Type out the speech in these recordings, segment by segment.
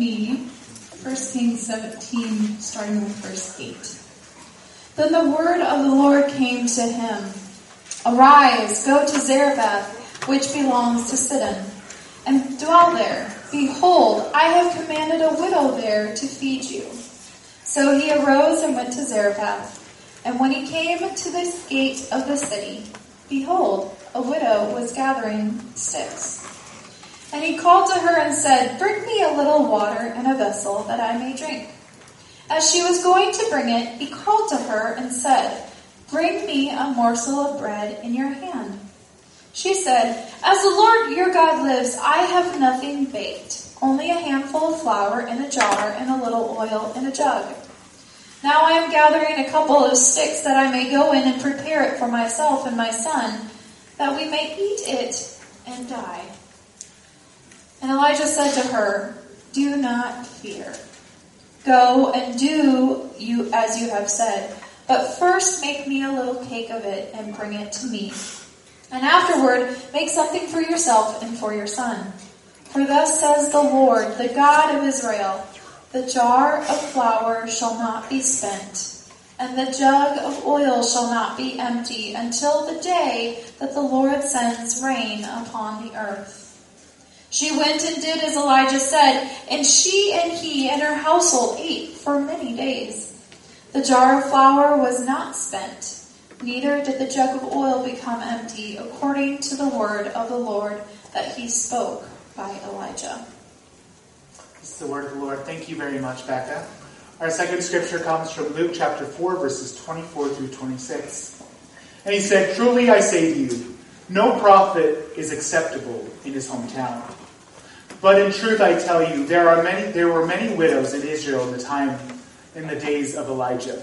me 1 Kings 17, starting with verse 8. Then the word of the Lord came to him Arise, go to Zarephath, which belongs to Sidon, and dwell there. Behold, I have commanded a widow there to feed you. So he arose and went to Zarephath. And when he came to the gate of the city, behold, a widow was gathering sticks. And he called to her and said, Bring me a little water in a vessel that I may drink. As she was going to bring it, he called to her and said, Bring me a morsel of bread in your hand. She said, As the Lord your God lives, I have nothing baked, only a handful of flour in a jar and a little oil in a jug. Now I am gathering a couple of sticks that I may go in and prepare it for myself and my son, that we may eat it and die. And Elijah said to her, Do not fear. Go and do you as you have said, but first make me a little cake of it and bring it to me. And afterward make something for yourself and for your son. For thus says the Lord, the God of Israel, the jar of flour shall not be spent, and the jug of oil shall not be empty until the day that the Lord sends rain upon the earth. She went and did as Elijah said, and she and he and her household ate for many days. The jar of flour was not spent, neither did the jug of oil become empty, according to the word of the Lord that he spoke by Elijah. This is the word of the Lord. Thank you very much, Becca. Our second scripture comes from Luke chapter 4, verses 24 through 26. And he said, Truly I say to you, no prophet is acceptable in his hometown. But in truth, I tell you, there are many. There were many widows in Israel in the time, in the days of Elijah,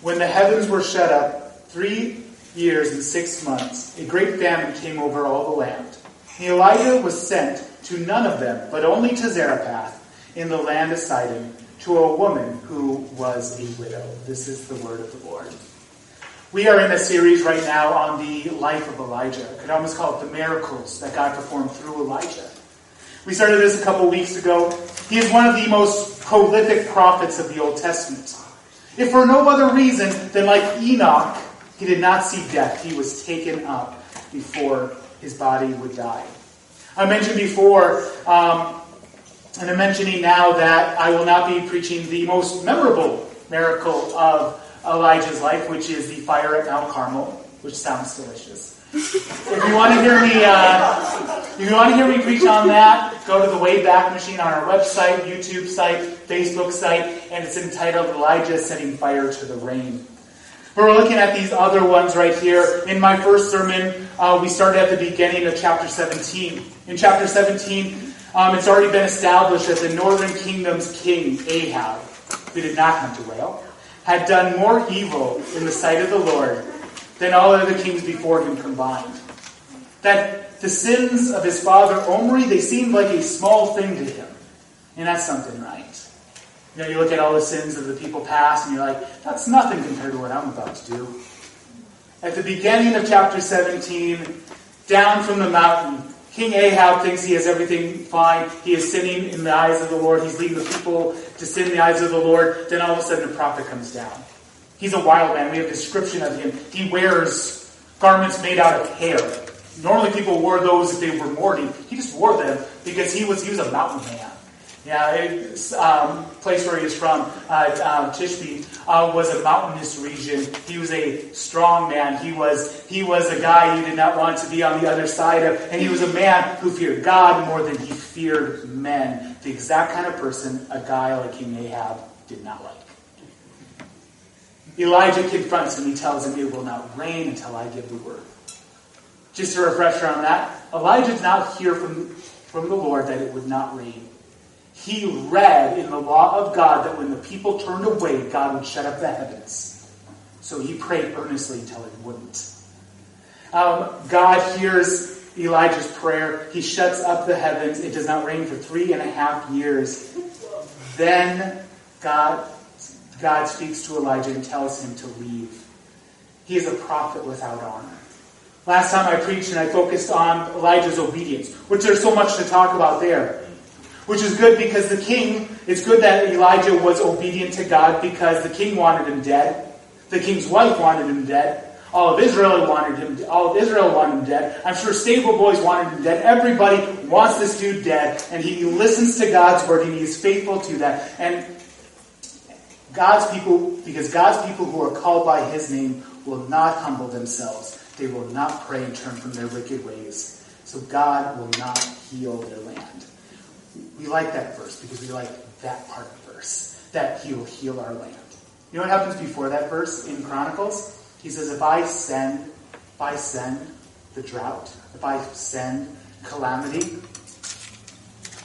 when the heavens were shut up three years and six months. A great famine came over all the land. And Elijah was sent to none of them, but only to Zarephath in the land of Sidon, to a woman who was a widow. This is the word of the Lord. We are in a series right now on the life of Elijah. I could almost call it the miracles that God performed through Elijah. We started this a couple weeks ago. He is one of the most prolific prophets of the Old Testament. If for no other reason than like Enoch, he did not see death. He was taken up before his body would die. I mentioned before, um, and I'm mentioning now that I will not be preaching the most memorable miracle of Elijah's life, which is the fire at Mount Carmel, which sounds delicious. If you want to hear me, uh, if you want to hear me preach on that, go to the Wayback Machine on our website, YouTube site, Facebook site, and it's entitled "Elijah Setting Fire to the Rain." We're looking at these other ones right here. In my first sermon, uh, we started at the beginning of chapter 17. In chapter 17, um, it's already been established that the northern kingdom's king, Ahab, who did not hunt a whale, had done more evil in the sight of the Lord than all other kings before him combined. That the sins of his father Omri, they seemed like a small thing to him. And that's something right. You know, you look at all the sins of the people past and you're like, that's nothing compared to what I'm about to do. At the beginning of chapter 17, down from the mountain, King Ahab thinks he has everything fine. He is sinning in the eyes of the Lord. He's leading the people to sin in the eyes of the Lord. Then all of a sudden, a prophet comes down. He's a wild man. We have a description of him. He wears garments made out of hair. Normally people wore those if they were mourning. He just wore them because he was he was a mountain man. Yeah, um, place where he was from, uh, um, Tishbe, uh, was a mountainous region. He was a strong man. He was he was a guy you did not want to be on the other side of, and he was a man who feared God more than he feared men. The exact kind of person a guy like King Ahab did not like. Elijah confronts him. He tells him, It will not rain until I give the word. Just a refresher on that. Elijah did not hear from, from the Lord that it would not rain. He read in the law of God that when the people turned away, God would shut up the heavens. So he prayed earnestly until it wouldn't. Um, God hears Elijah's prayer. He shuts up the heavens. It does not rain for three and a half years. Then God God speaks to Elijah and tells him to leave. He is a prophet without honor. Last time I preached and I focused on Elijah's obedience, which there's so much to talk about there. which is good because the king, it's good that Elijah was obedient to God because the king wanted him dead. The king's wife wanted him dead. All of Israel wanted him. All of Israel wanted him dead. I'm sure stable boys wanted him dead. Everybody wants this dude dead, and he listens to God's word, and he is faithful to that. And God's people, because God's people who are called by His name will not humble themselves. They will not pray and turn from their wicked ways. So God will not heal their land. We like that verse because we like that part of the verse that He will heal our land. You know what happens before that verse in Chronicles? He says, "If I send, if I send the drought, if I send calamity,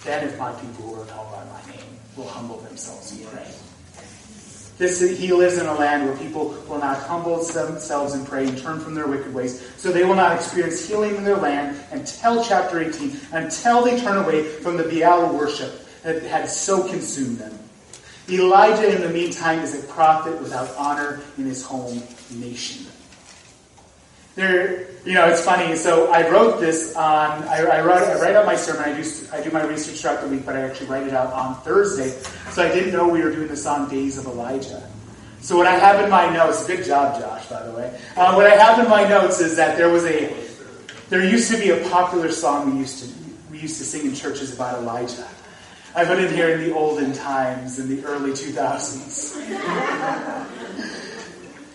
then if my people who are called by my name will humble themselves and pray." This, he lives in a land where people will not humble themselves and pray and turn from their wicked ways. So they will not experience healing in their land until chapter 18, until they turn away from the Baal worship that had so consumed them. Elijah, in the meantime, is a prophet without honor in his home nation. There, you know, it's funny. So I wrote this on. I, I write. I write out my sermon. I do. I do my research throughout the week, but I actually write it out on Thursday. So I didn't know we were doing this on Days of Elijah. So what I have in my notes. Good job, Josh. By the way, uh, what I have in my notes is that there was a. There used to be a popular song we used to we used to sing in churches about Elijah. I put it here in the olden times, in the early 2000s.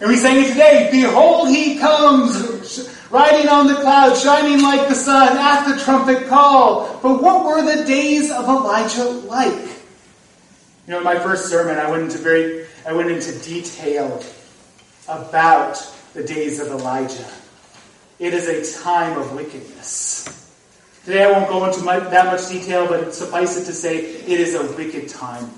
And we sang it today. Behold, he comes, riding on the cloud, shining like the sun at the trumpet call. But what were the days of Elijah like? You know, in my first sermon, I went into very, I went into detail about the days of Elijah. It is a time of wickedness. Today I won't go into that much detail, but suffice it to say, it is a wicked time.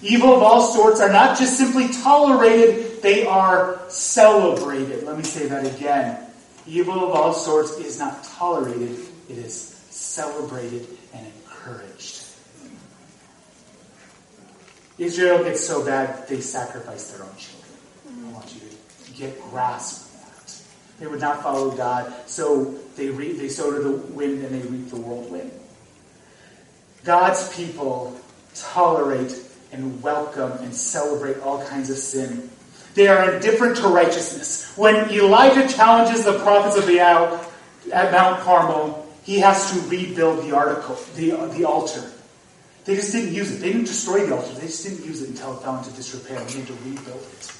Evil of all sorts are not just simply tolerated, they are celebrated. Let me say that again. Evil of all sorts is not tolerated, it is celebrated and encouraged. Israel gets so bad, they sacrifice their own children. I want you to get grasp of that. They would not follow God, so they, re- they sow to the wind and they reap the whirlwind. God's people tolerate and welcome and celebrate all kinds of sin. They are indifferent to righteousness. When Elijah challenges the prophets of Baal at Mount Carmel, he has to rebuild the article, the, the altar. They just didn't use it. They didn't destroy the altar. They just didn't use it until it fell into disrepair. They had to rebuild it.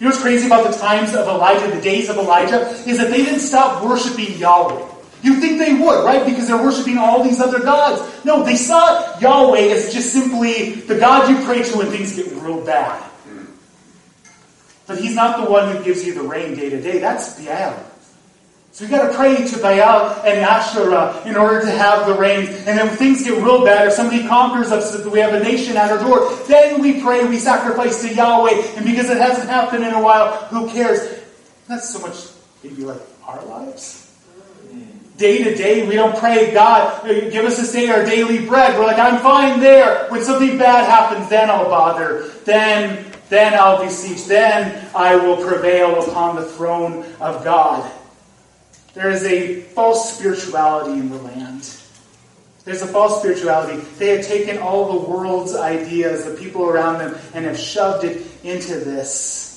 You know what's crazy about the times of Elijah, the days of Elijah, is that they didn't stop worshiping Yahweh. You think they would, right? Because they're worshiping all these other gods. No, they saw Yahweh as just simply the God you pray to when things get real bad. But he's not the one who gives you the rain day to day. That's Baal. So we got to pray to Baal and Asherah in order to have the rain. And then when things get real bad, if somebody conquers us, that we have a nation at our door, then we pray, we sacrifice to Yahweh. And because it hasn't happened in a while, who cares? That's so much maybe like our lives day to day. We don't pray, God, uh, give us this day our daily bread. We're like, I'm fine there. When something bad happens, then I'll bother. Then, then I'll beseech. Then I will prevail upon the throne of God. There is a false spirituality in the land. There's a false spirituality. They have taken all the world's ideas, the people around them, and have shoved it into this.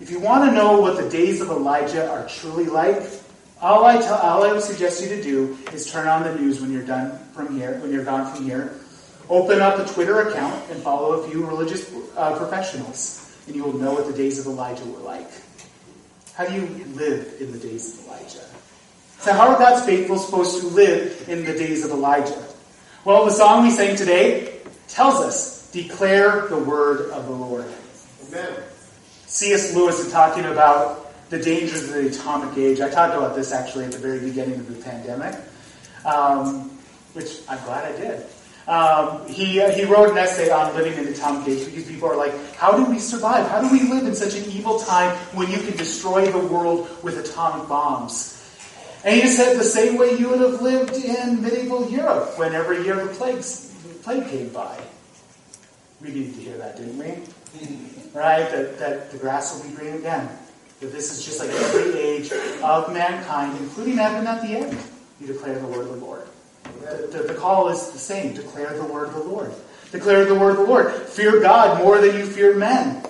If you want to know what the days of Elijah are truly like, all I tell, all I would suggest you to do is turn on the news when you're done from here, when you're gone from here. Open up a Twitter account and follow a few religious uh, professionals, and you will know what the days of Elijah were like. How do you live in the days of Elijah? So, how are God's faithful supposed to live in the days of Elijah? Well, the song we sang today tells us declare the word of the Lord. Amen. C.S. Lewis is talking about the dangers of the atomic age. I talked about this actually at the very beginning of the pandemic, um, which I'm glad I did. Um, he, uh, he wrote an essay on living in the atomic age because people are like, how do we survive? How do we live in such an evil time when you can destroy the world with atomic bombs? And he said the same way you would have lived in medieval Europe when every year the, plagues, the plague came by. We needed to hear that, didn't we? Right? That, that the grass will be green again. That this is just like every age of mankind, including heaven at the end. You declare the word of the Lord. the, the call is the same declare the word of the Lord. Declare the word of the Lord. Fear God more than you fear men.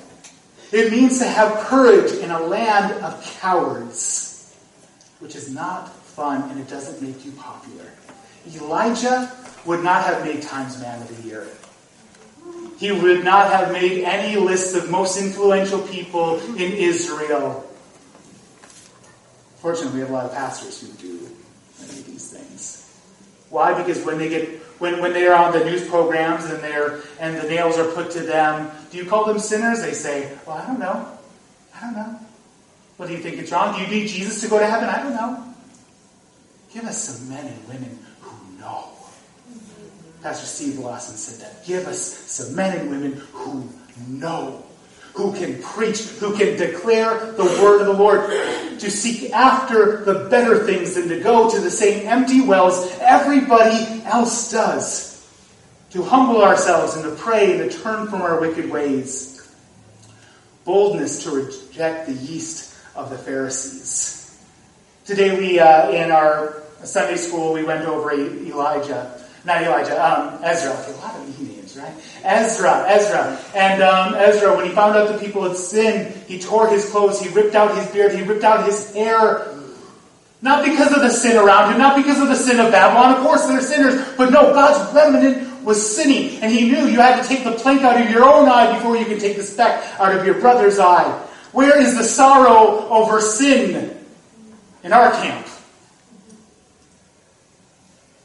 It means to have courage in a land of cowards, which is not fun and it doesn't make you popular. Elijah would not have made Times Man of the Year. He would not have made any list of most influential people in Israel. Fortunately, we have a lot of pastors who do many of these things. Why? Because when they get when, when they are on the news programs and they're and the nails are put to them, do you call them sinners? They say, Well, I don't know. I don't know. What do you think it's wrong? Do you need Jesus to go to heaven? I don't know. Give us some men and women who know. Pastor Steve Lawson said that. Give us some men and women who know, who can preach, who can declare the word of the Lord, to seek after the better things than to go to the same empty wells everybody else does. To humble ourselves and to pray and to turn from our wicked ways. Boldness to reject the yeast of the Pharisees. Today, we uh, in our Sunday school, we went over Elijah not Elijah, um, Ezra. A lot of E names, right? Ezra, Ezra. And um, Ezra, when he found out the people had sinned, he tore his clothes, he ripped out his beard, he ripped out his hair. Not because of the sin around him, not because of the sin of Babylon. Of course, they're sinners. But no, God's remnant was sinning. And he knew you had to take the plank out of your own eye before you can take the speck out of your brother's eye. Where is the sorrow over sin in our camp?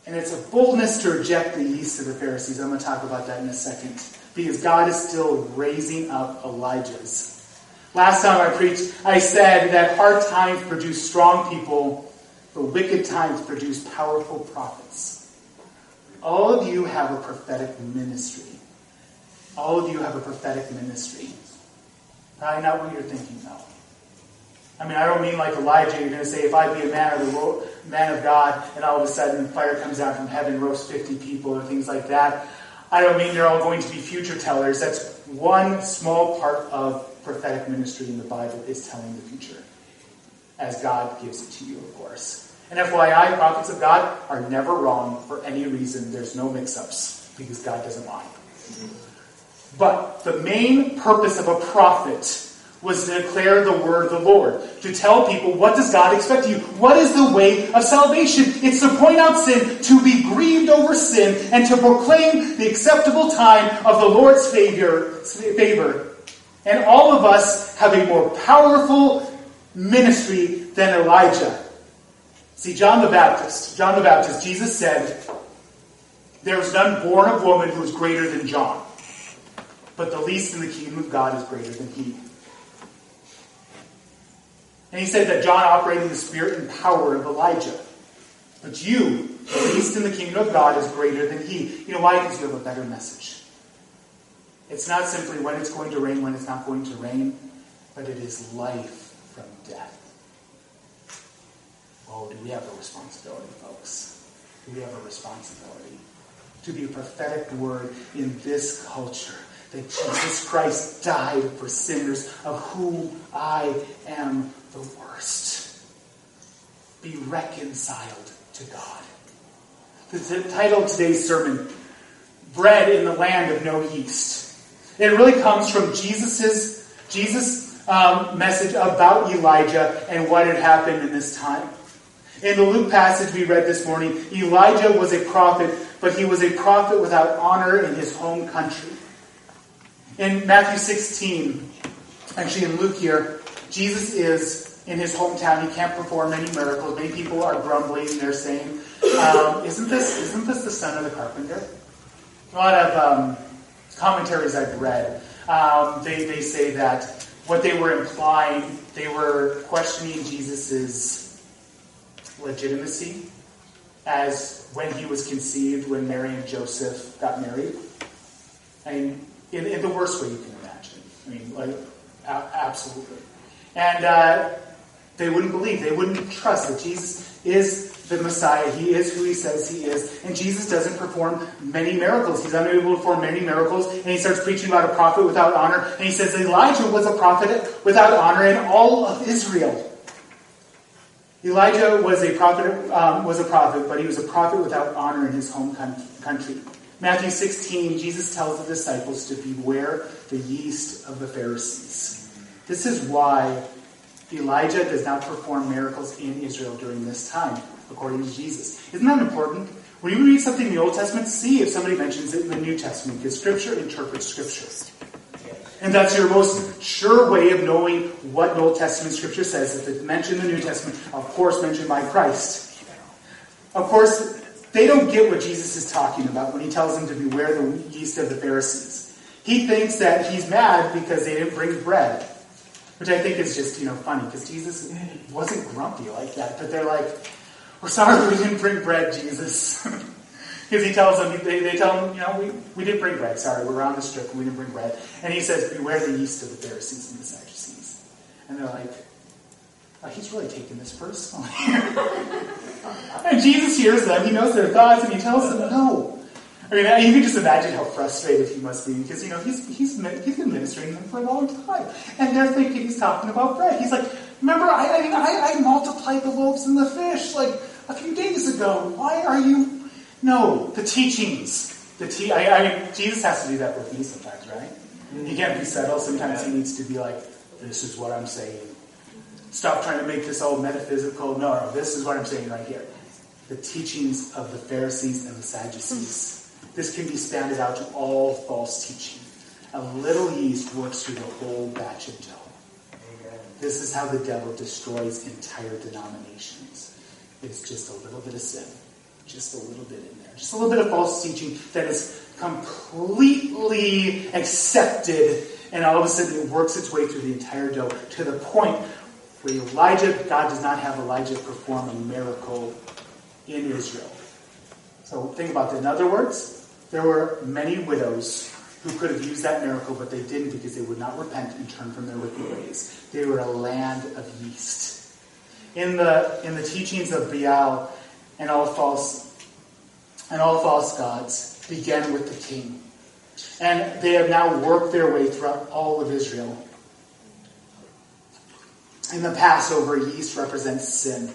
And it's a boldness to reject the yeast of the Pharisees. I'm going to talk about that in a second. Because God is still raising up Elijahs. Last time I preached, I said that hard times produce strong people, but wicked times produce powerful prophets. All of you have a prophetic ministry. All of you have a prophetic ministry. Probably not what you're thinking, though. I mean, I don't mean like Elijah. You're going to say, if I be a man of the man of God, and all of a sudden fire comes down from heaven, roasts 50 people, or things like that. I don't mean they're all going to be future tellers. That's one small part of prophetic ministry in the Bible is telling the future, as God gives it to you, of course. And FYI, prophets of God are never wrong for any reason. There's no mix-ups because God doesn't lie. But the main purpose of a prophet was to declare the word of the Lord, to tell people what does God expect of you? What is the way of salvation? It's to point out sin, to be grieved over sin, and to proclaim the acceptable time of the Lord's favor. favor. And all of us have a more powerful ministry than Elijah. See, John the Baptist, John the Baptist, Jesus said, There is none born of woman who is greater than John, but the least in the kingdom of God is greater than he. And he said that John operated in the spirit and power of Elijah. But you, the least in the kingdom of God, is greater than he. You know why? Because you have a better message. It's not simply when it's going to rain, when it's not going to rain, but it is life from death. Oh, do we have a responsibility, folks? Do we have a responsibility to be a prophetic word in this culture that Jesus Christ died for sinners, of whom I am the worst. Be reconciled to God. The title of today's sermon, Bread in the Land of No Yeast. It really comes from Jesus's Jesus' um, message about Elijah and what had happened in this time. In the Luke passage we read this morning, Elijah was a prophet, but he was a prophet without honor in his home country. In Matthew 16, actually in Luke here, Jesus is in his hometown. He can't perform any miracles. Many people are grumbling. They're saying, um, "Isn't this isn't this the son of the carpenter?" A lot of um, commentaries I've read, um, they they say that what they were implying, they were questioning Jesus's legitimacy as when he was conceived, when Mary and Joseph got married. I mean, in, in the worst way you can imagine. I mean, like, a- absolutely. And uh, they wouldn't believe, they wouldn't trust that Jesus is the Messiah. He is who he says he is. And Jesus doesn't perform many miracles. He's unable to perform many miracles. And he starts preaching about a prophet without honor. And he says Elijah was a prophet without honor in all of Israel. Elijah was a prophet, um, was a prophet, but he was a prophet without honor in his home country. Matthew 16, Jesus tells the disciples to beware the yeast of the Pharisees. This is why Elijah does not perform miracles in Israel during this time, according to Jesus. Isn't that important? When you read something in the Old Testament, see if somebody mentions it in the New Testament, because Scripture interprets Scripture. And that's your most sure way of knowing what an Old Testament Scripture says. If it's mentioned the New Testament, of course mentioned by Christ. Of course, they don't get what Jesus is talking about when he tells them to beware the yeast of the Pharisees. He thinks that he's mad because they didn't bring bread. Which I think is just, you know, funny because Jesus wasn't grumpy like that. But they're like, we're sorry we didn't bring bread, Jesus. Because he tells them, they, they tell him, you know, we, we didn't bring bread. Sorry, we're on the strip and we didn't bring bread. And he says, beware the yeast of the Pharisees and the Sadducees. And they're like, oh, he's really taking this personally. and Jesus hears them. He knows their thoughts and he tells them, no. I mean, you can just imagine how frustrated he must be because, you know, he's, he's, he's been ministering them for a long time. And they're thinking he's talking about bread. He's like, remember, I, I, I, I multiplied the loaves and the fish like a few days ago. Why are you no, the teachings. The te- I, I mean, Jesus has to do that with me sometimes, right? Mm-hmm. He can't be subtle. Sometimes he needs to be like, this is what I'm saying. Stop trying to make this all metaphysical. No, no, this is what I'm saying right here. The teachings of the Pharisees and the Sadducees. Mm. This can be spanned out to all false teaching. A little yeast works through the whole batch of dough. This is how the devil destroys entire denominations. It's just a little bit of sin just a little bit in there. Just a little bit of false teaching that is completely accepted, and all of a sudden it works its way through the entire dough to the point where Elijah, God does not have Elijah perform a miracle in Israel. So think about that. In other words, there were many widows who could have used that miracle, but they didn't because they would not repent and turn from their wicked ways. They were a land of yeast. In the in the teachings of Baal, and all false and all false gods began with the king. And they have now worked their way throughout all of Israel. In the Passover, yeast represents sin.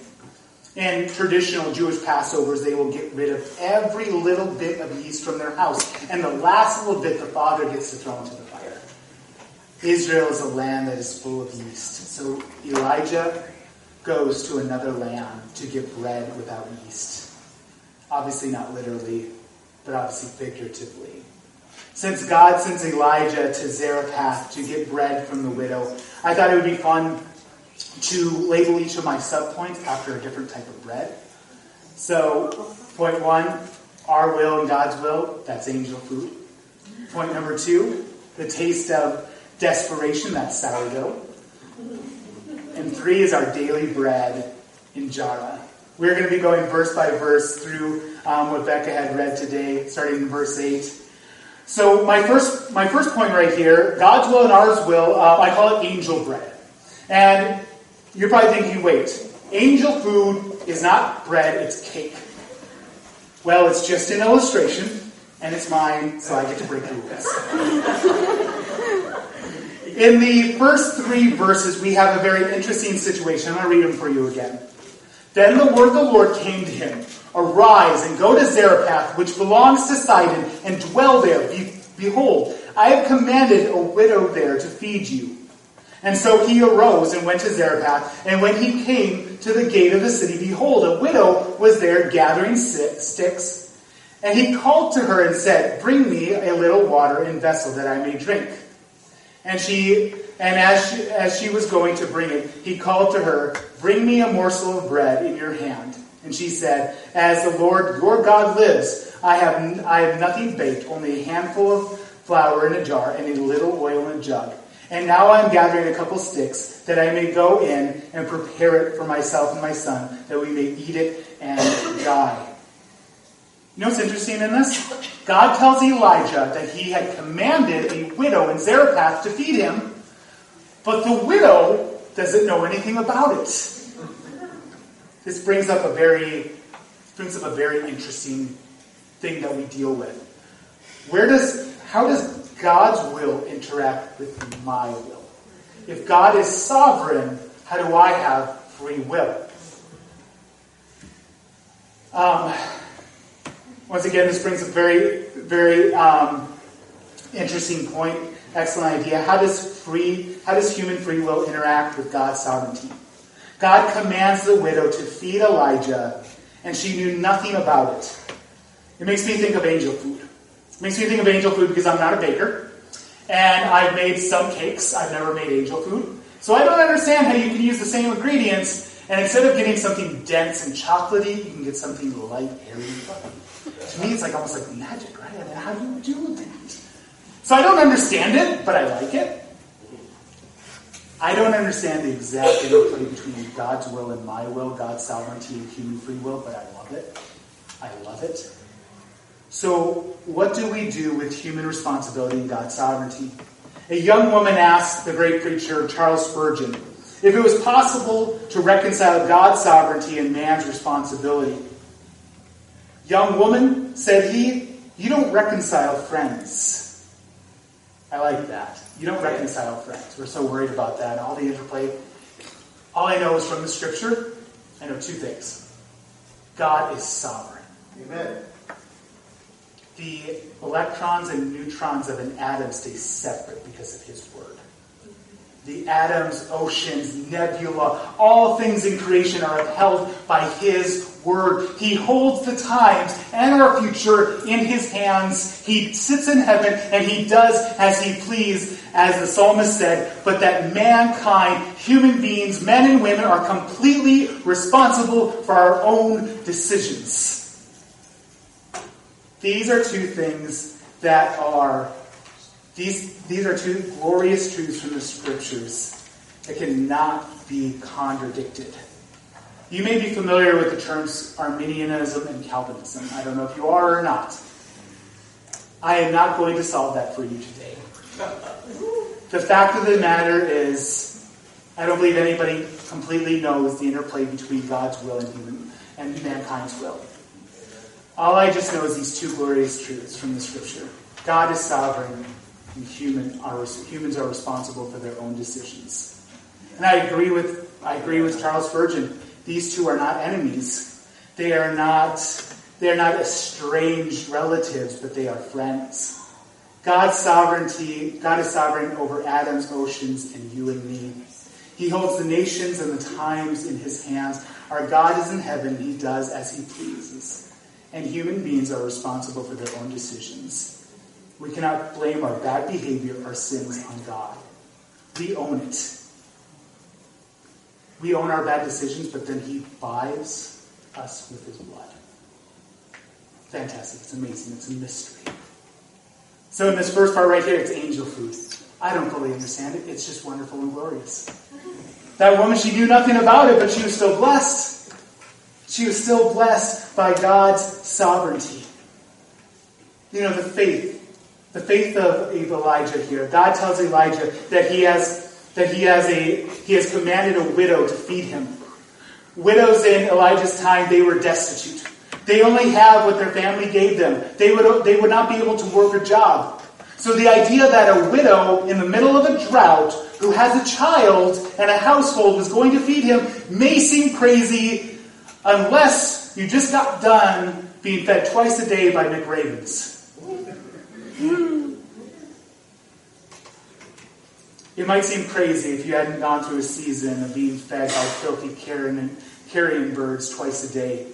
In traditional Jewish Passovers, they will get rid of every little bit of yeast from their house. And the last little bit the father gets to throw into the fire. Israel is a land that is full of yeast. So Elijah goes to another land to get bread without yeast. Obviously, not literally, but obviously figuratively. Since God sends Elijah to Zarephath to get bread from the widow, I thought it would be fun to label each of my subpoints after a different type of bread. So, point one, our will and God's will, that's angel food. Point number two, the taste of desperation, that's sourdough. And three is our daily bread injera. We're going to be going verse by verse through um, what Becca had read today, starting in verse 8. So my first, my first point right here, God's will and ours will, uh, I call it angel bread. And you're probably thinking, wait, angel food is not bread, it's cake. Well, it's just an illustration, and it's mine, so I get to break the rules. In the first three verses, we have a very interesting situation. I'm going to read them for you again. Then the word of the Lord came to him Arise and go to Zarephath, which belongs to Sidon, and dwell there. Be- behold, I have commanded a widow there to feed you. And so he arose and went to Zarephath. And when he came to the gate of the city, behold, a widow was there gathering sticks. And he called to her and said, Bring me a little water in vessel that I may drink. And she and as she, as she was going to bring it, he called to her, Bring me a morsel of bread in your hand. And she said, As the Lord your God lives, I have, I have nothing baked, only a handful of flour in a jar and a little oil in a jug. And now I am gathering a couple sticks that I may go in and prepare it for myself and my son, that we may eat it and die. You know what's interesting in this? God tells Elijah that he had commanded a widow in Zarephath to feed him, but the widow doesn't know anything about it. This brings up a very brings up a very interesting thing that we deal with. Where does how does God's will interact with my will? If God is sovereign, how do I have free will? Um, once again, this brings a very, very um, interesting point. Excellent idea. How does free, how does human free will interact with God's sovereignty? God commands the widow to feed Elijah, and she knew nothing about it. It makes me think of angel food. Makes me think of angel food because I'm not a baker, and I've made some cakes. I've never made angel food. So I don't understand how you can use the same ingredients and instead of getting something dense and chocolatey, you can get something light, airy, fluffy. To me, it's like almost like magic, right? I mean, how do you do that? So I don't understand it, but I like it. I don't understand the exact interplay between God's will and my will, God's sovereignty and human free will, but I love it. I love it. So, what do we do with human responsibility and God's sovereignty? A young woman asked the great preacher Charles Spurgeon, if it was possible to reconcile God's sovereignty and man's responsibility. Young woman, said he, you don't reconcile friends. I like that. You don't reconcile friends. We're so worried about that. All the interplay. All I know is from the scripture, I know two things. God is sovereign. Amen. The electrons and neutrons of an atom stay separate because of his word the atoms, oceans, nebula, all things in creation are upheld by His Word. He holds the times and our future in His hands. He sits in heaven and He does as He please, as the psalmist said, but that mankind, human beings, men and women, are completely responsible for our own decisions. These are two things that are these, these are two glorious truths from the scriptures that cannot be contradicted. You may be familiar with the terms Arminianism and Calvinism. I don't know if you are or not. I am not going to solve that for you today. The fact of the matter is, I don't believe anybody completely knows the interplay between God's will and human and mankind's will. All I just know is these two glorious truths from the scripture. God is sovereign and human are, humans are responsible for their own decisions. And I agree with I agree with Charles Spurgeon. These two are not enemies. They are not they are not estranged relatives, but they are friends. God's sovereignty, God is sovereign over atoms, oceans, and you and me. He holds the nations and the times in his hands. Our God is in heaven, he does as he pleases. And human beings are responsible for their own decisions. We cannot blame our bad behavior, our sins on God. We own it. We own our bad decisions, but then He buys us with His blood. Fantastic. It's amazing. It's a mystery. So, in this first part right here, it's angel food. I don't fully understand it. It's just wonderful and glorious. That woman, she knew nothing about it, but she was still blessed. She was still blessed by God's sovereignty. You know, the faith the faith of Elijah here. God tells Elijah that he has that he has a he has commanded a widow to feed him. Widows in Elijah's time they were destitute. They only have what their family gave them. They would they would not be able to work a job. So the idea that a widow in the middle of a drought who has a child and a household was going to feed him may seem crazy unless you just got done being fed twice a day by McRaven's. It might seem crazy if you hadn't gone through a season of being fed by filthy carrion, birds twice a day.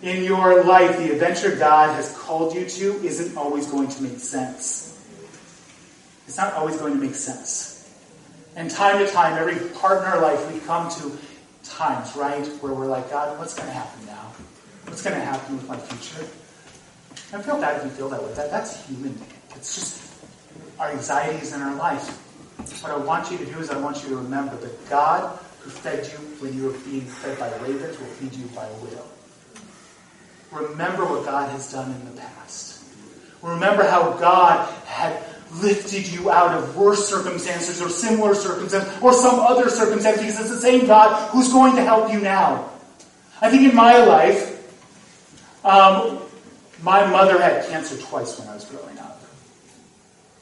In your life, the adventure God has called you to isn't always going to make sense. It's not always going to make sense. And time to time, every part in our life, we come to times, right, where we're like, God, what's going to happen now? What's going to happen with my future? I feel bad if you feel that way. That, that's human. It's just our anxieties in our life. What I want you to do is I want you to remember that God who fed you when you were being fed by ravens will feed you by a widow. Remember what God has done in the past. Remember how God had lifted you out of worse circumstances or similar circumstances or some other circumstance because it's the same God who's going to help you now. I think in my life, um, my mother had cancer twice when I was growing up.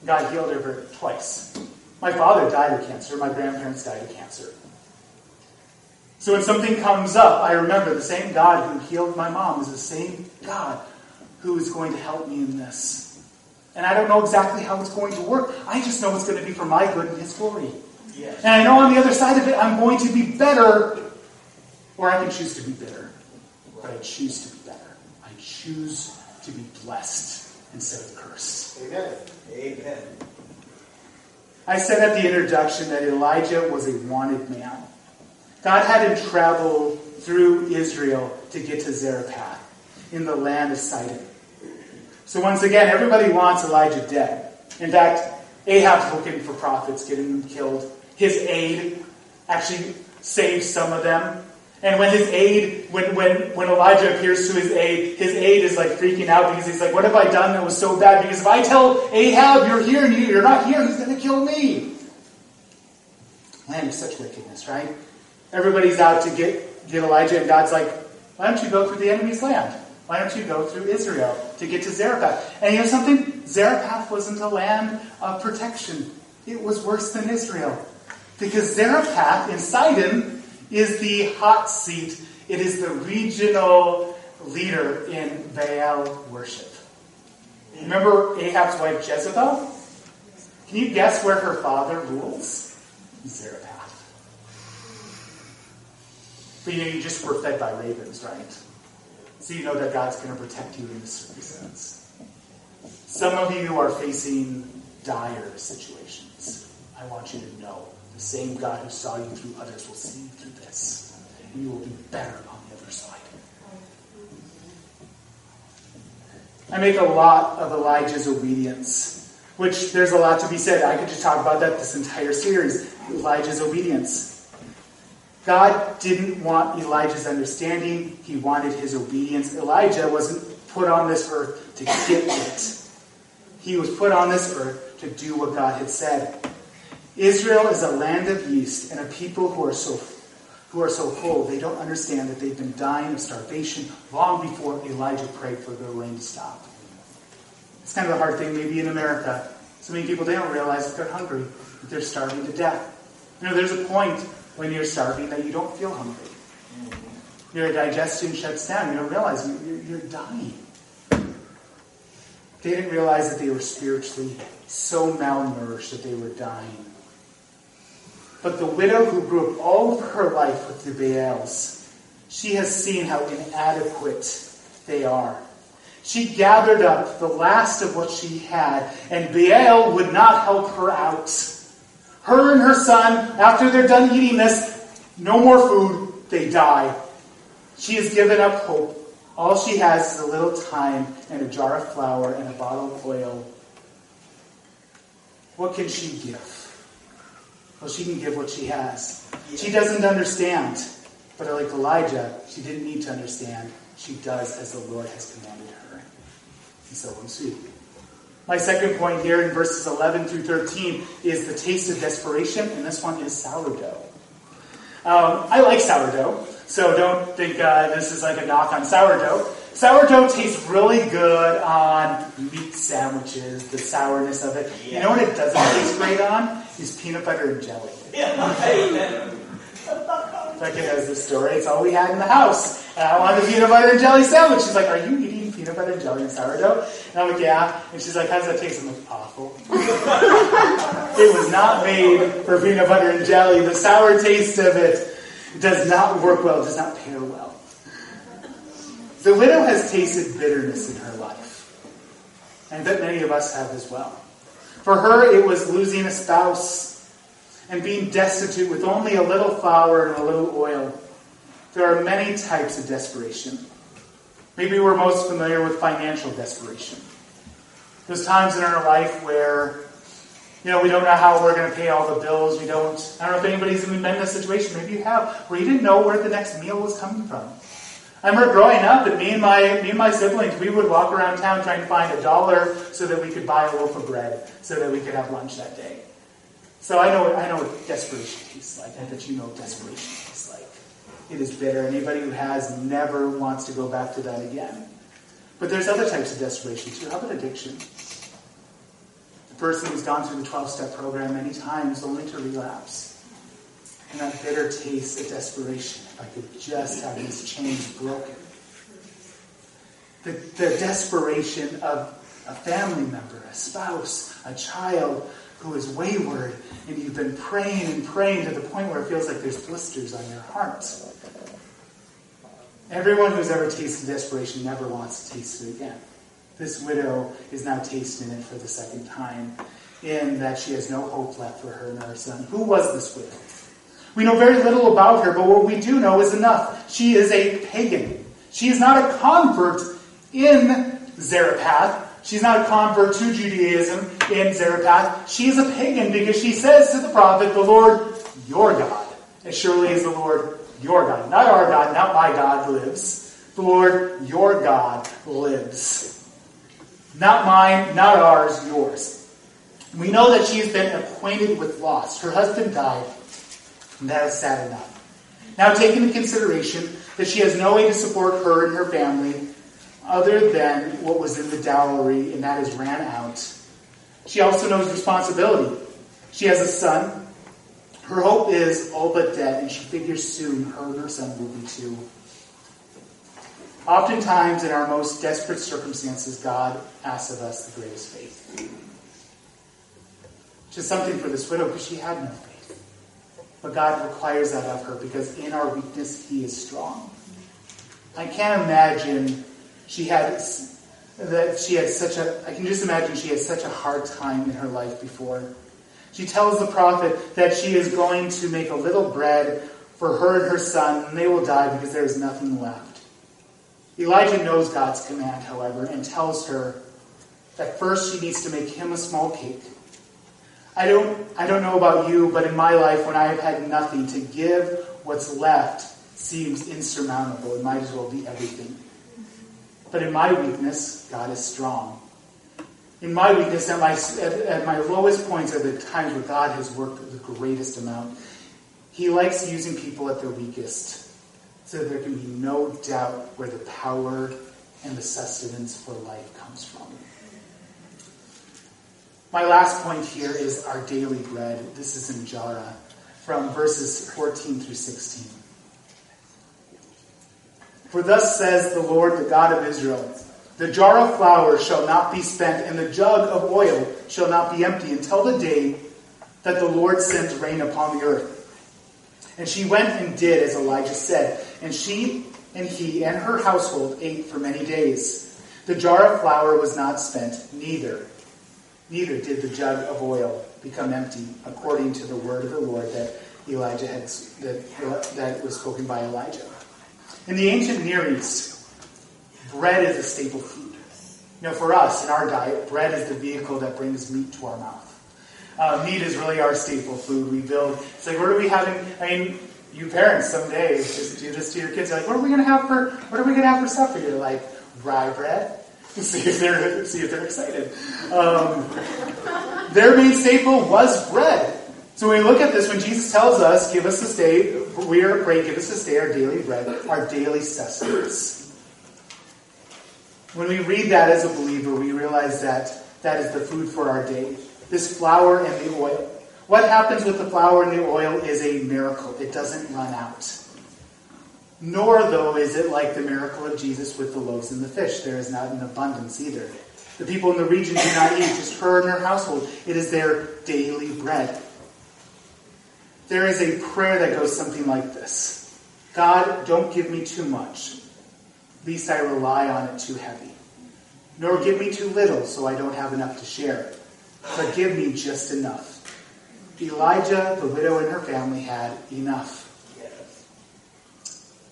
God healed her twice. My father died of cancer. My grandparents died of cancer. So when something comes up, I remember the same God who healed my mom is the same God who is going to help me in this. And I don't know exactly how it's going to work. I just know it's going to be for my good and His glory. Yes. And I know on the other side of it, I'm going to be better, or I can choose to be bitter. But I choose to be better. I choose to be blessed instead of cursed. Amen. Amen. I said at the introduction that Elijah was a wanted man. God had him travel through Israel to get to Zarephath in the land of Sidon. So once again, everybody wants Elijah dead. In fact, Ahab's looking for prophets, getting them killed. His aide actually saves some of them. And when his aide, when, when, when Elijah appears to his aide, his aide is like freaking out because he's like, what have I done that was so bad? Because if I tell Ahab you're here and you're not here, he's going to kill me. Land of such wickedness, right? Everybody's out to get, get Elijah, and God's like, why don't you go through the enemy's land? Why don't you go through Israel to get to Zarephath? And you know something? Zarephath wasn't a land of protection. It was worse than Israel. Because Zarephath in Sidon is the hot seat. It is the regional leader in Baal worship. Remember Ahab's wife Jezebel? Can you guess where her father rules? Zarephath. But you know, you just were fed by ravens, right? So you know that God's going to protect you in this circumstance. Some of you are facing dire situations. I want you to know the same God who saw you through others will see you through this. And you will be better on the other side. I make a lot of Elijah's obedience, which there's a lot to be said. I could just talk about that this entire series. Elijah's obedience. God didn't want Elijah's understanding, he wanted his obedience. Elijah wasn't put on this earth to get it, he was put on this earth to do what God had said. Israel is a land of yeast and a people who are so who are so full they don't understand that they've been dying of starvation long before Elijah prayed for the rain to stop. It's kind of a hard thing maybe in America. So many people they don't realize that they're hungry, that they're starving to death. You know, there's a point when you're starving that you don't feel hungry. Your digestion shuts down. You don't realize you're, you're dying. They didn't realize that they were spiritually so malnourished that they were dying. But the widow who grew up all of her life with the Baals, she has seen how inadequate they are. She gathered up the last of what she had, and Baal would not help her out. Her and her son, after they're done eating this, no more food, they die. She has given up hope. All she has is a little time and a jar of flour and a bottle of oil. What can she give? Well, she can give what she has. She doesn't understand. But like Elijah, she didn't need to understand. She does as the Lord has commanded her. And so sweet. My second point here in verses 11 through 13 is the taste of desperation, and this one is sourdough. Um, I like sourdough, so don't think uh, this is like a knock on sourdough. Sourdough tastes really good on meat sandwiches, the sourness of it. You know what it doesn't taste great on? Is peanut butter and jelly. Becca knows this story. It's all we had in the house. And I wanted a peanut butter and jelly sandwich. She's like, Are you eating peanut butter and jelly and sourdough? And I'm like, Yeah. And she's like, How does that taste? I'm like, Awful. it was not made for peanut butter and jelly. The sour taste of it does not work well, does not pair well. The widow has tasted bitterness in her life. And that many of us have as well. For her, it was losing a spouse and being destitute with only a little flour and a little oil. There are many types of desperation. Maybe we're most familiar with financial desperation. There's times in our life where, you know, we don't know how we're going to pay all the bills. We don't. I don't know if anybody's been in that situation. Maybe you have, where you didn't know where the next meal was coming from. I remember growing up, and me and my me and my siblings, we would walk around town trying to find a dollar so that we could buy a loaf of bread, so that we could have lunch that day. So I know, I know what desperation tastes like. I bet you know desperation. It is bitter. Anybody who has never wants to go back to that again. But there's other types of desperation too. How about addiction? The person who's gone through the 12 step program many times only to relapse. and that bitter taste of desperation. If I could just have these chains broken. The, the desperation of a family member, a spouse, a child who is wayward, and you've been praying and praying to the point where it feels like there's blisters on your heart. Everyone who's ever tasted desperation never wants to taste it again. This widow is now tasting it for the second time, in that she has no hope left for her and her son. Who was this widow? We know very little about her, but what we do know is enough. She is a pagan. She is not a convert in Zarephath. She's not a convert to Judaism in Zarephath. She is a pagan because she says to the prophet, The Lord, your God, as surely as the Lord, your God, not our God, not my God, lives. The Lord, your God, lives. Not mine, not ours, yours. We know that she has been acquainted with loss. Her husband died, and that is sad enough. Now, take into consideration that she has no way to support her and her family other than what was in the dowry, and that is ran out. She also knows responsibility. She has a son. Her hope is all but dead, and she figures soon her and her son will be too. Oftentimes, in our most desperate circumstances, God asks of us the greatest faith. Is something for this widow because she had no faith. But God requires that of her because in our weakness, He is strong. I can't imagine she had that she had such a I can just imagine she had such a hard time in her life before. She tells the prophet that she is going to make a little bread for her and her son, and they will die because there is nothing left. Elijah knows God's command, however, and tells her that first she needs to make him a small cake. I don't, I don't know about you, but in my life, when I have had nothing, to give what's left seems insurmountable. It might as well be everything. But in my weakness, God is strong. In my weakness, at my, at, at my lowest points, are the times where God has worked the greatest amount. He likes using people at their weakest so there can be no doubt where the power and the sustenance for life comes from. My last point here is our daily bread. This is injera from verses 14 through 16. For thus says the Lord, the God of Israel The jar of flour shall not be spent, and the jug of oil shall not be empty until the day that the Lord sends rain upon the earth. And she went and did as Elijah said. And she and he and her household ate for many days. The jar of flour was not spent, neither. Neither did the jug of oil become empty, according to the word of the Lord that Elijah had that, that was spoken by Elijah. In the ancient Near East, bread is a staple food. You know, for us in our diet, bread is the vehicle that brings meat to our mouth. Uh, meat is really our staple food. We build. It's like, what are we having? I mean, you parents someday just do this to your kids. You're like, what are we gonna have for? What are we gonna have for supper? You're like, rye bread. see if they're see if they're excited. Um, their main staple was bread. So when we look at this, when Jesus tells us, "Give us this day," we are praying, "Give us this day our daily bread, our daily sustenance." When we read that as a believer, we realize that that is the food for our day. This flour and the oil. What happens with the flour and the oil is a miracle. It doesn't run out. Nor, though, is it like the miracle of Jesus with the loaves and the fish. There is not an abundance either. The people in the region do not eat, just her and her household. It is their daily bread. There is a prayer that goes something like this God, don't give me too much, least I rely on it too heavy. Nor give me too little, so I don't have enough to share. But give me just enough Elijah, the widow, and her family had enough.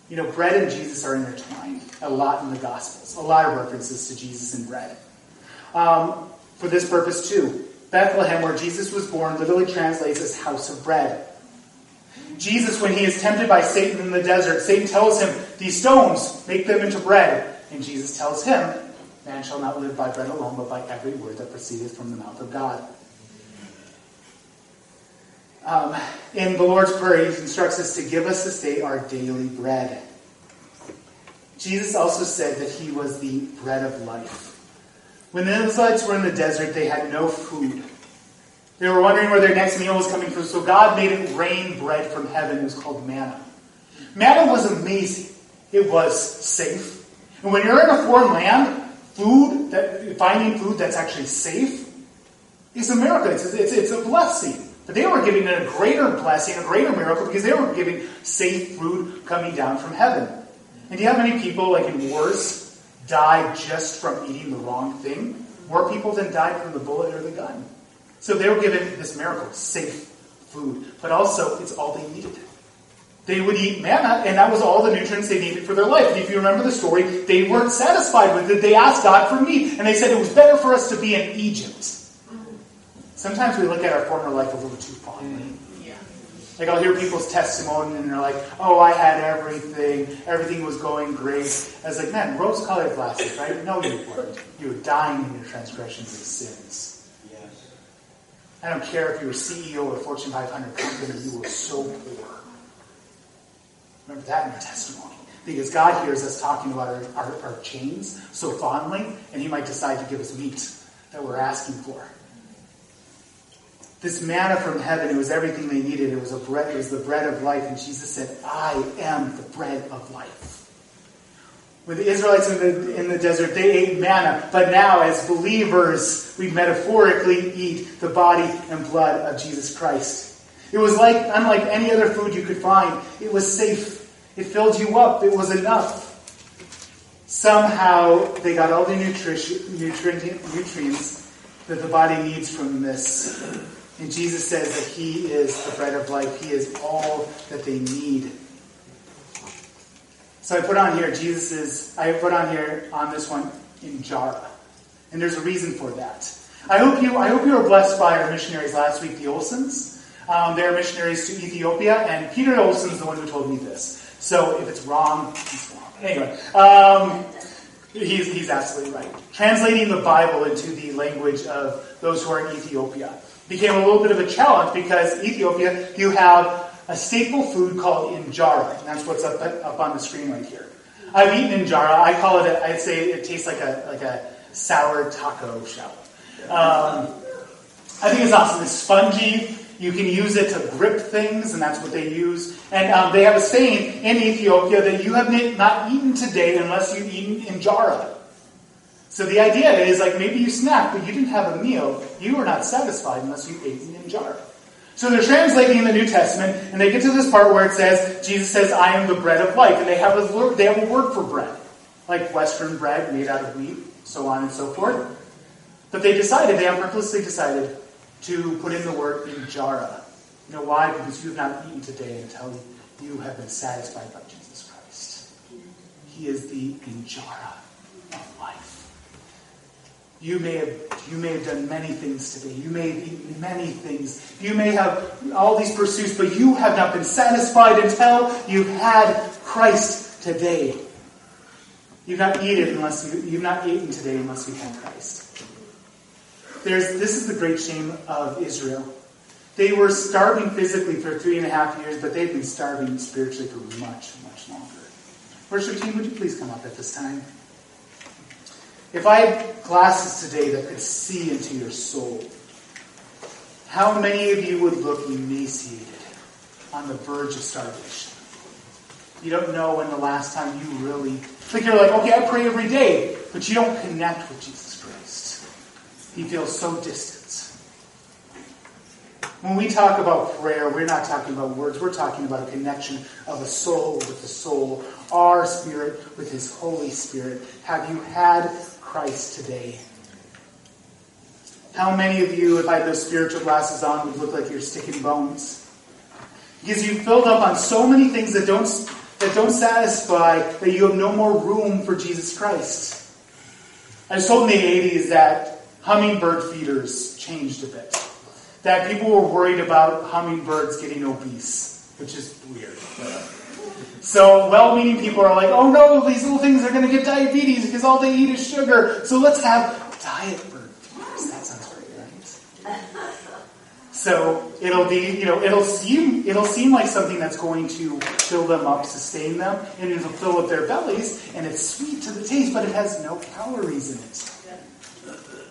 You know, bread and Jesus are intertwined a lot in the Gospels, a lot of references to Jesus and bread. Um, for this purpose, too, Bethlehem, where Jesus was born, literally translates as house of bread. Jesus, when he is tempted by Satan in the desert, Satan tells him, These stones, make them into bread. And Jesus tells him, Man shall not live by bread alone, but by every word that proceedeth from the mouth of God. Um, in the Lord's Prayer, He instructs us to give us this day our daily bread. Jesus also said that He was the bread of life. When the Israelites were in the desert, they had no food. They were wondering where their next meal was coming from, so God made it rain bread from heaven. It was called manna. Manna was amazing. It was safe. And when you're in a foreign land, food that finding food that's actually safe is a miracle. It's, it's, it's a blessing. But they were giving it a greater blessing, a greater miracle, because they were giving safe food coming down from heaven. And do you have many people, like in wars, die just from eating the wrong thing? More people than died from the bullet or the gun. So they were given this miracle, safe food. But also, it's all they needed. They would eat manna, and that was all the nutrients they needed for their life. And if you remember the story, they weren't satisfied with it. They asked God for meat, and they said it was better for us to be in Egypt. Sometimes we look at our former life a little too fondly. Yeah. Like I'll hear people's testimony, and they're like, "Oh, I had everything. Everything was going great." I was like, "Man, rose-colored glasses, right? No, you weren't. You were dying in your transgressions and sins." Yes. I don't care if you were CEO of a Fortune 500 company. You were so poor. Remember that in your testimony. Because God hears us talking about our, our, our chains so fondly, and He might decide to give us meat that we're asking for this manna from heaven, it was everything they needed. It was a bread, it was the bread of life. And Jesus said, I am the bread of life. When the Israelites in the, in the desert, they ate manna. But now, as believers, we metaphorically eat the body and blood of Jesus Christ. It was like, unlike any other food you could find, it was safe. It filled you up. It was enough. Somehow, they got all the nutrition, nutrients that the body needs from this. And Jesus says that He is the bread of life. He is all that they need. So I put on here, Jesus is, I put on here on this one, Injera. And there's a reason for that. I hope you, I hope you were blessed by our missionaries last week, the Olsons. Um, they're missionaries to Ethiopia, and Peter Olson's the one who told me this. So if it's wrong, it's wrong. Anyway, um, he's, he's absolutely right. Translating the Bible into the language of those who are in Ethiopia became a little bit of a challenge because Ethiopia, you have a staple food called injera, and that's what's up, up on the screen right here. I've eaten injera. I call it. I'd say it tastes like a like a sour taco shell. Um, I think it's awesome. It's spongy. You can use it to grip things, and that's what they use. And um, they have a saying in Ethiopia that you have not eaten today unless you've eaten injera. So the idea is like maybe you snack, but you didn't have a meal. You were not satisfied unless you ate in injera. So they're translating the New Testament, and they get to this part where it says, Jesus says, I am the bread of life. And they have a, they have a word for bread, like Western bread made out of wheat, so on and so forth. But they decided, they have decided to put in the word injera. You know why? Because you have not eaten today until you have been satisfied by Jesus Christ. He is the injera of life. You may have you may have done many things today. You may have eaten many things. You may have all these pursuits, but you have not been satisfied until you've had Christ today. You've not eaten unless you, you've not eaten today unless you've had Christ. There's this is the great shame of Israel. They were starving physically for three and a half years, but they've been starving spiritually for much, much longer. Worship team, would you please come up at this time? If I had glasses today that could see into your soul, how many of you would look emaciated on the verge of starvation? You don't know when the last time you really, like you're like, okay, I pray every day, but you don't connect with Jesus. He feels so distant. When we talk about prayer, we're not talking about words. We're talking about a connection of a soul with a soul, our spirit with His Holy Spirit. Have you had Christ today? How many of you, if I had those spiritual glasses on, would look like you're sticking bones? Because you've filled up on so many things that don't, that don't satisfy that you have no more room for Jesus Christ. I was told in the 80s that hummingbird feeders changed a bit. That people were worried about hummingbirds getting obese, which is weird. So well-meaning people are like, oh no, these little things are going to get diabetes because all they eat is sugar. So let's have diet bird feeders. That sounds great, right? So it'll be, you know, it'll seem, it'll seem like something that's going to fill them up, sustain them, and it'll fill up their bellies, and it's sweet to the taste, but it has no calories in it.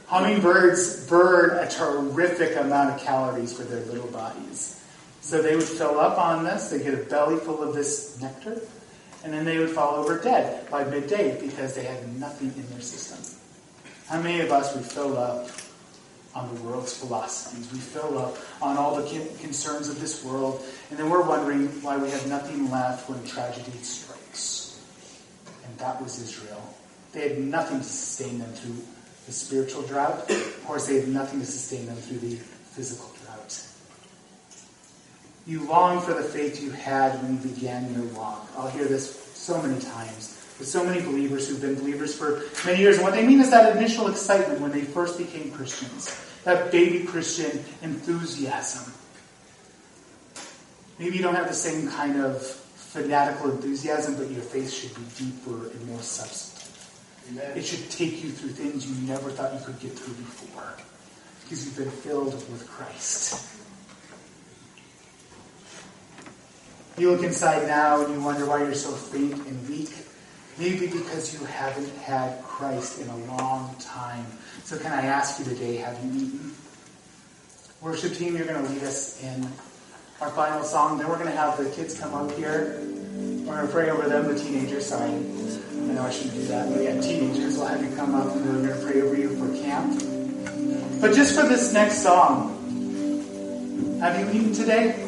Hummingbirds burn a terrific amount of calories for their little bodies. So they would fill up on this, they get a belly full of this nectar, and then they would fall over dead by midday because they had nothing in their system. How many of us would fill up on the world's philosophies? We fill up on all the concerns of this world, and then we're wondering why we have nothing left when tragedy strikes. And that was Israel. They had nothing to sustain them through the spiritual drought. Of course, they have nothing to sustain them through the physical drought. You long for the faith you had when you began your walk. I'll hear this so many times with so many believers who've been believers for many years. And what they mean is that initial excitement when they first became Christians, that baby Christian enthusiasm. Maybe you don't have the same kind of fanatical enthusiasm, but your faith should be deeper and more substantive. Amen. It should take you through things you never thought you could get through before because you've been filled with Christ. You look inside now and you wonder why you're so faint and weak. Maybe because you haven't had Christ in a long time. So, can I ask you today, have you eaten? Worship team, you're going to lead us in our final song. Then we're going to have the kids come up here. We're going to pray over them, the teenagers. Sorry. I know I shouldn't do that. But yeah, teenagers, we'll have you come up and we're going to pray over you for camp. But just for this next song, have you eaten today?